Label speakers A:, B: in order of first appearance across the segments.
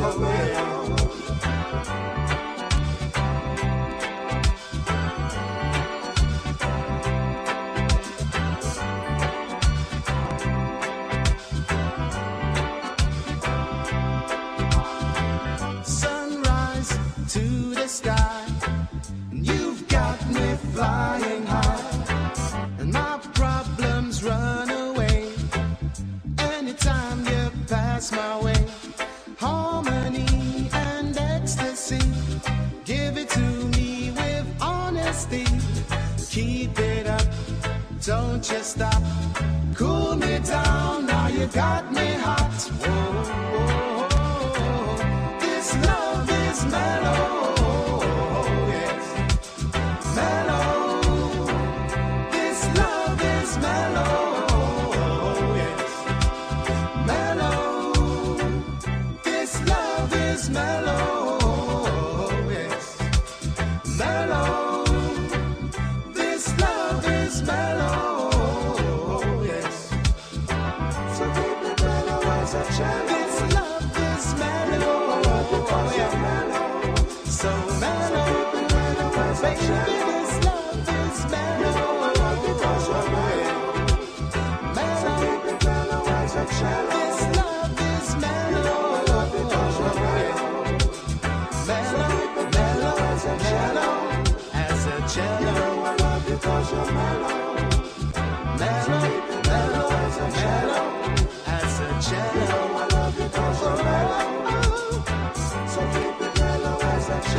A: love you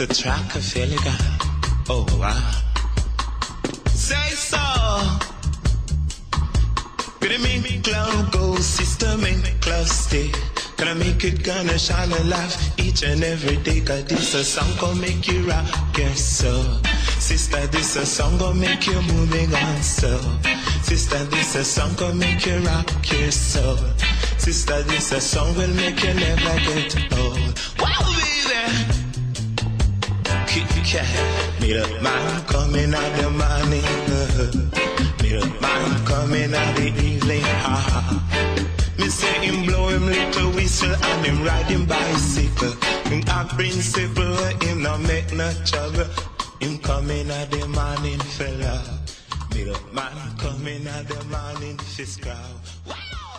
A: A
B: track of Feliga. Oh wow. Say so. Gonna make love go, sister, make love stay. Gonna make it gonna shine a laugh each and every day. Cause this a song gonna make you rock your soul. Sister, this a song gonna make you moving on so. Sister, this a song gonna make you rock your soul. Sister, this a song will make you never get old. Oh, wow, baby! Meet man coming out the morning. uh, Meet man coming out the evening. Ha. Me say him blow him little whistle and him him bicycle. Him a principle, him no make no trouble. Him coming out the morning, fella. Meet a man coming out the morning, fiscal. Wow.